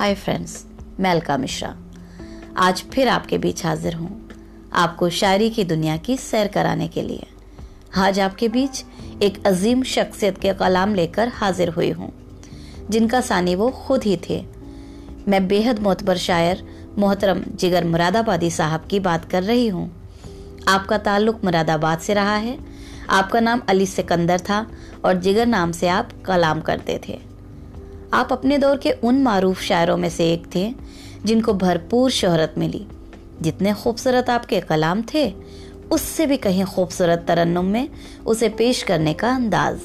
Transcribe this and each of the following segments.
Hi friends, मैं अलका मिश्रा। आज फिर आपके बीच हाजिर हूँ आपको शायरी की दुनिया की सैर कराने के लिए। आज आपके बीच एक अजीम शख्सियत के कलाम लेकर हाजिर हुई हूँ, जिनका सानी वो खुद ही थे। मैं बेहद मोतबर शायर, मोहतरम जिगर मुरादाबादी साहब की बात कर रही हूँ। आपका ताल्लुक मुरादाबाद से रहा है। आपका नाम अली सिकंदर था और जिगर नाम से आप कलाम करते थे। आप अपने दौर के उन मारूफ शायरों में से एक थे, जिनको भरपूर शोहरत मिली। जितने खूबसूरत आपके कलाम थे, उससे भी कहीं खूबसूरत तरन्नुम में उसे पेश करने का अंदाज।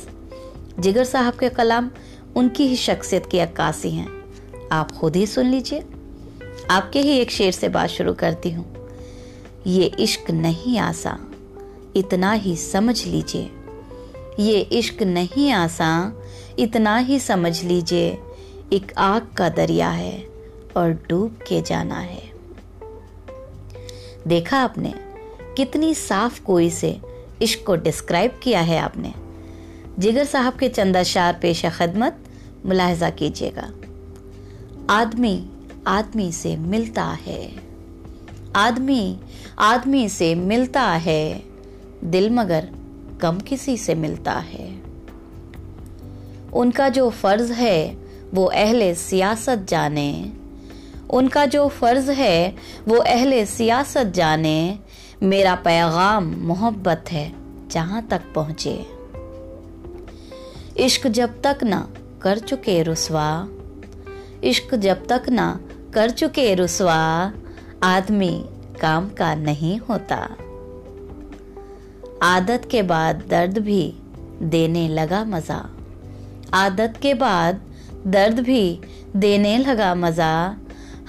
जिगर साहब के कलाम उनकी ही शख्सियत की अक्कासी हैं। आप खुद ही सुन लीजिए। आपके ही एक शेर से बात शुरू करती हूँ। ये इश्क नहीं आसा, इतना ही समझ लीजिए। ये इश्क नहीं आसा, इतना ही समझ लीजिए, एक आग का दरिया है और डूब के जाना है। देखा आपने, कितनी साफ़ कोई से इश्क को डिस्क्राइब किया है आपने। जिगर साहब के चंदा शार पेशा खदमत, मुलाहजा कीजिएगा। आदमी आदमी से मिलता है। आदमी आदमी से मिलता है। दिल मगर कम किसी से मिलता है। उनका जो फ़र्ज़ है, वो अहले सियासत जाने। उनका जो फ़र्ज़ है, वो अहले सियासत जाने। मेरा पैगाम मोहब्बत है, जहाँ तक पहुँचे। इश्क जब तक ना कर चुके रुसवा। इश्क जब तक ना कर चुके रुसवा, आदमी काम का नहीं होता। आदत के बाद दर्द भी देने लगा मज़ा। आदत के बाद दर्द भी देने लगा मज़ा।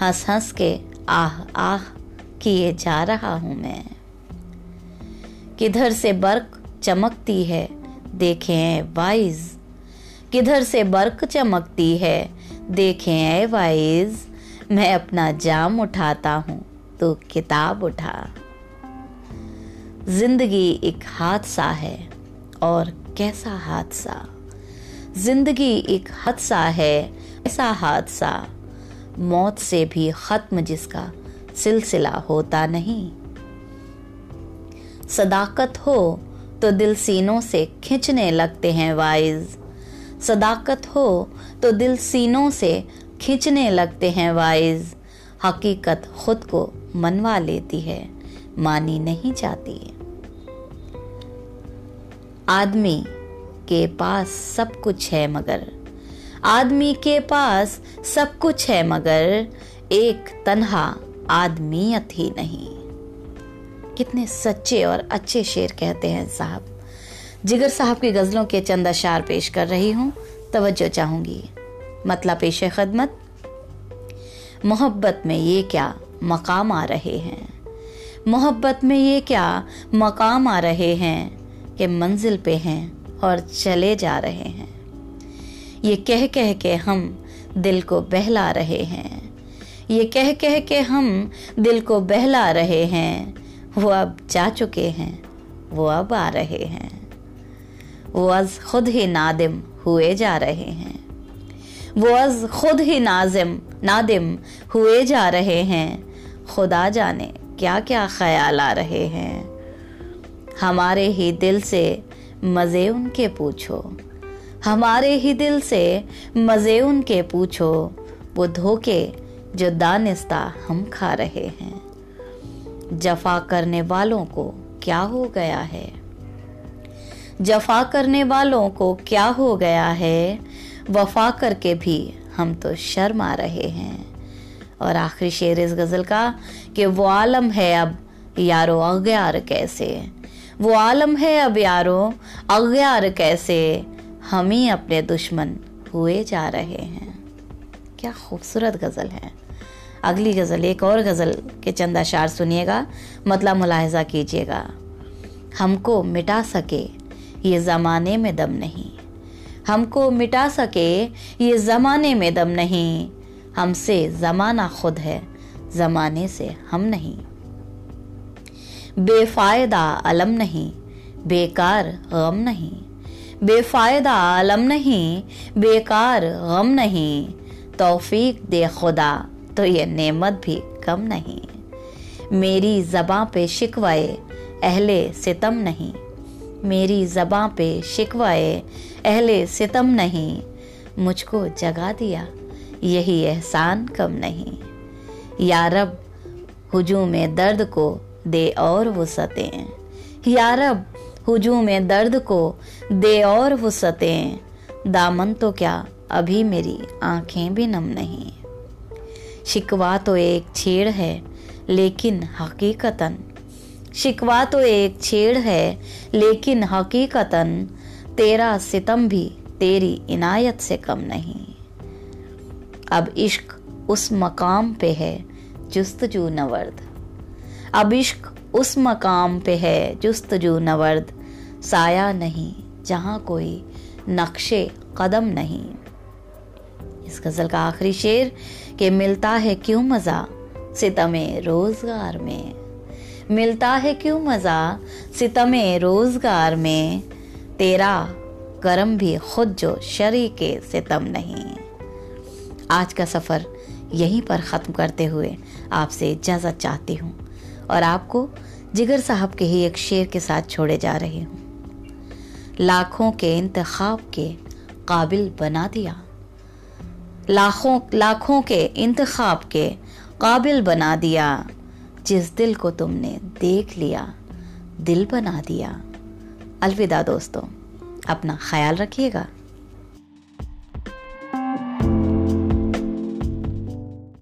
हंस हंस के आह आह किए जा रहा हूँ मैं। किधर से बर्क चमकती है, देखें वाइज। किधर से बर्क चमकती है, देखें वाइज। मैं अपना जाम उठाता हूँ तो किताब उठा। ज़िंदगी एक हादसा है और कैसा हादसा? ज़िंदगी एक हादसा है, ऐसा हादसा मौत से भी खत्म जिसका सिलसिला होता नहीं। सदाकत हो तो दिल सीनों से खिंचने लगते हैं वाइज। सदाकत हो तो दिल सीनों से खींचने लगते हैं वाइज। हकीकत खुद को मनवा लेती है, मानी नहीं जाती। आदमी के पास सब कुछ है मगर। आदमी के पास सब कुछ है मगर, एक तनहा आदमीयत ही नहीं। कितने सच्चे और अच्छे शेर कहते हैं साहब। जिगर साहब की गजलों के चंद अशार पेश कर रही हूँ, तवज्जो चाहूँगी। मतलब पेश खदमत। मोहब्बत में ये क्या मकाम आ रहे हैं? मोहब्बत में ये क्या मकाम आ रहे हैं? कि मंजिल पे हैं और चले जा रहे हैं। ये कह कह के हम दिल को बहला रहे हैं। ये कह कह के हम दिल को बहला रहे हैं। वो अब जा चुके हैं, वो अब आ रहे हैं। वो अज खुद ही नादिम हुए जा रहे हैं। वो अज खुद ही नाजिम, नादिम हुए जा रहे हैं। खुदा जाने क्या क्या ख्याल आ रहे हैं। हमारे ही दिल से मज़े उनके पूछो। हमारे ही दिल से मज़े उनके पूछो। वो धोखे जो दानिस्ता हम खा रहे हैं। जफा करने वालों को क्या हो गया है? जफा करने वालों को क्या हो गया है? वफा करके भी हम तो शर्म आ रहे हैं। और आखिरी शेर इस गज़ल का कि वो आलम है अब, यारो अग्यार कैसे? वो आलम है अब यारो, अग्यार कैसे? हम ही अपने दुश्मन हुए जा रहे हैं। क्या खूबसूरत गज़ल है। अगली गज़ल, एक और गज़ल के चंद अशार सुनिएगा मतलब मुलाहजा कीजिएगा। हमको मिटा सके ये ज़माने में दम नहीं। हमको मिटा सके ये ज़माने में दम नहीं। हमसे ज़माना खुद है, ज़माने से हम नहीं। बेफायदा अलम नहीं, बेकार गम नहीं। बेफायदा अलम नहीं, बेकार गम नहीं। तौफीक दे खुदा तो ये नेमत भी कम नहीं। मेरी जबां पे शिकवाए अहले सितम नहीं। मेरी जबां पे शिकवाए अहले सितम नहीं। मुझको जगा दिया, यही एहसान कम नहीं। या यारब हुजूम दर्द को दे और वसतें यारब में दर्द को दे और वसतें दामन तो क्या, अभी मेरी आँखें भी नम नहीं। शिकवा तो एक छेड़ है, लेकिन हकीकतन। शिकवा तो एक छेड़ है, लेकिन हकीकतन। तेरा सितम भी तेरी इनायत से कम नहीं। अब इश्क उस मकाम पे है, जुस्तजू नवर्द। अब इश्क उस मकाम पे है जुस्तजू नवर्द। साया नहीं, जहाँ कोई नक्शे कदम नहीं। इस गज़ल का आखिरी शेर, के मिलता है क्यों मज़ा सितमे रोज़गार में? मिलता है क्यों मज़ा सितमे रोज़गार में? तेरा करम भी खुद जो शरी के सितम नहीं। आज का सफ़र यहीं पर ख़त्म करते हुए आपसे इजाज़त चाहती हूँ। और आपको जिगर साहब के ही एक शेर के साथ छोड़े जा रही हूँ। लाखों के इंतखाब के काबिल बना दिया। लाखों लाखों के इंतखाब के काबिल बना दिया। जिस दिल को तुमने देख लिया, दिल बना दिया। अलविदा दोस्तों, अपना ख्याल रखिएगा।